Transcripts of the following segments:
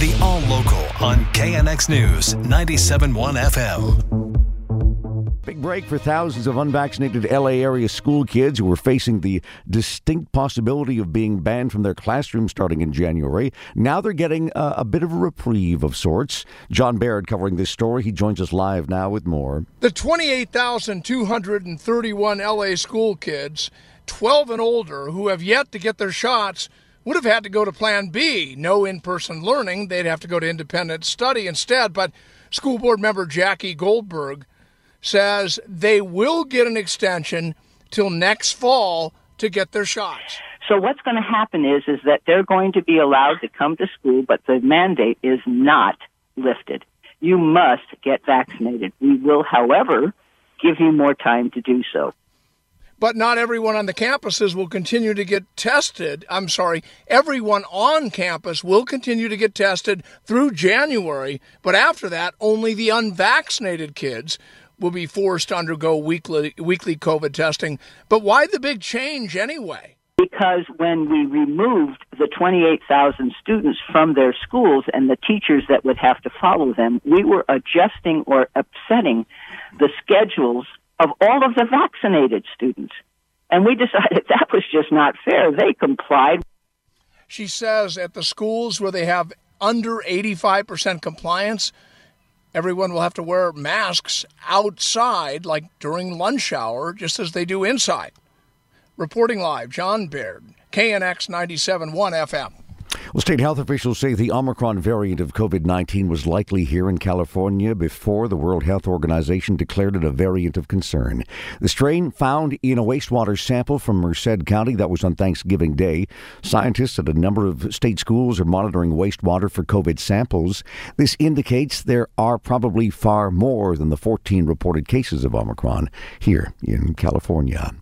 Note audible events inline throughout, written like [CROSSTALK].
the All Local on KNX News 97.1 FM. Big break for thousands of unvaccinated LA area school kids who were facing the distinct possibility of being banned from their classrooms starting in January. Now they're getting a, a, bit of a reprieve of sorts. John Baird covering this story. He joins us live now with more. The 28,231 LA school kids, 12 and older, who have yet to get their shots would have had to go to Plan B, no in person learning. They'd have to go to independent study instead. But school board member Jackie Goldberg says they will get an extension till next fall to get their shots. So what's going to happen is is that they're going to be allowed to come to school, but the mandate is not lifted. You must get vaccinated. We will, however, give you more time to do so but not everyone on the campuses will continue to get tested. I'm sorry, everyone on campus will continue to get tested through January, but after that, only the unvaccinated kids will be forced to undergo weekly weekly COVID testing. But why the big change anyway? Because when we removed the 28,000 students from their schools and the teachers that would have to follow them, we were adjusting or upsetting the schedules of all of the vaccinated students. And we decided [LAUGHS] that was just not fair. They complied. She says at the schools where they have under 85% compliance, everyone will have to wear masks outside, like during lunch hour, just as they do inside. Reporting live, John Baird, KNX 97.1 FM. Well, state health officials say the Omicron variant of COVID 19 was likely here in California before the World Health Organization declared it a variant of concern. The strain found in a wastewater sample from Merced County that was on Thanksgiving Day. Scientists at a number of state schools are monitoring wastewater for COVID samples. This indicates there are probably far more than the 14 reported cases of Omicron here in California.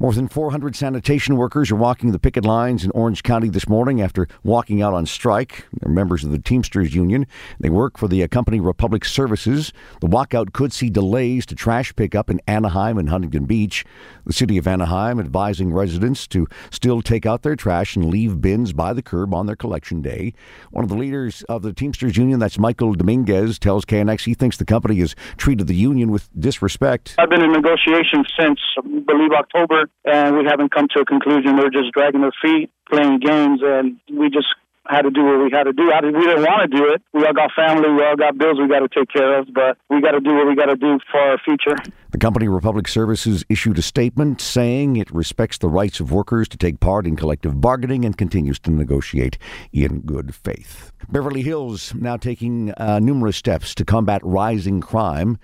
More than 400 sanitation workers are walking the picket lines in Orange County this morning after walking out on strike. They're members of the Teamsters Union. They work for the uh, Company Republic Services. The walkout could see delays to trash pickup in Anaheim and Huntington Beach. The city of Anaheim advising residents to still take out their trash and leave bins by the curb on their collection day. One of the leaders of the Teamsters Union, that's Michael Dominguez, tells KNX he thinks the company has treated the union with disrespect. I've been in negotiations since, I believe, October, and we haven't come to a conclusion. They're just dragging their feet playing games, and we just had to do what we had to do. We didn't want to do it. We all got family, we all got bills we got to take care of, but we got to do what we got to do for our future. The company Republic Services issued a statement saying it respects the rights of workers to take part in collective bargaining and continues to negotiate in good faith. Beverly Hills now taking uh, numerous steps to combat rising crime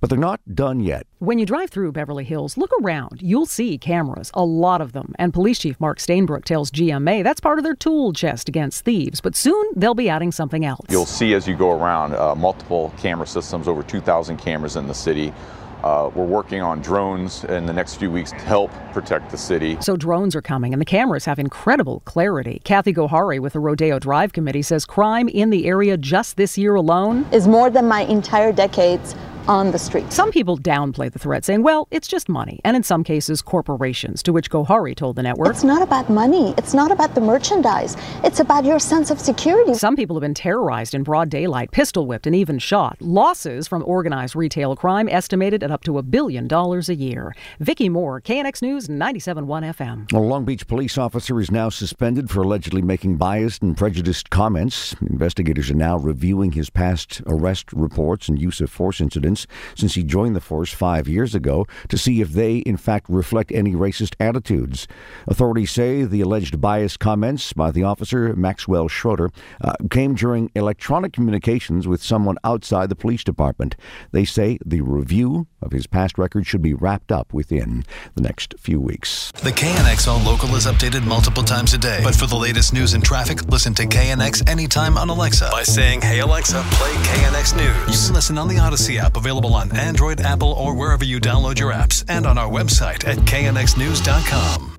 but they're not done yet. When you drive through Beverly Hills, look around. You'll see cameras, a lot of them. And Police Chief Mark Stainbrook tells GMA that's part of their tool chest against thieves. But soon they'll be adding something else. You'll see as you go around uh, multiple camera systems, over 2,000 cameras in the city. Uh, we're working on drones in the next few weeks to help protect the city. So drones are coming, and the cameras have incredible clarity. Kathy Gohari with the Rodeo Drive Committee says crime in the area just this year alone is more than my entire decades on the street. Some people downplay the threat, saying, well, it's just money, and in some cases, corporations, to which Gohari told the network. It's not about money. It's not about the merchandise. It's about your sense of security. Some people have been terrorized in broad daylight, pistol whipped, and even shot. Losses from organized retail crime estimated at up to a billion dollars a year. Vicki Moore, KNX News, 97.1 FM. A Long Beach police officer is now suspended for allegedly making biased and prejudiced comments. Investigators are now reviewing his past arrest reports and use of force incidents since he joined the force five years ago to see if they, in fact, reflect any racist attitudes. Authorities say the alleged biased comments by the officer, Maxwell Schroeder, uh, came during electronic communications with someone outside the police department. They say the review of his past record should be wrapped up within the next few weeks. The KNX All Local is updated multiple times a day. But for the latest news and traffic, listen to KNX anytime on Alexa by saying, Hey Alexa, play KNX News. You can listen on the Audacy app available on Android, Apple, or wherever you download your apps, and on our website at knxnews.com.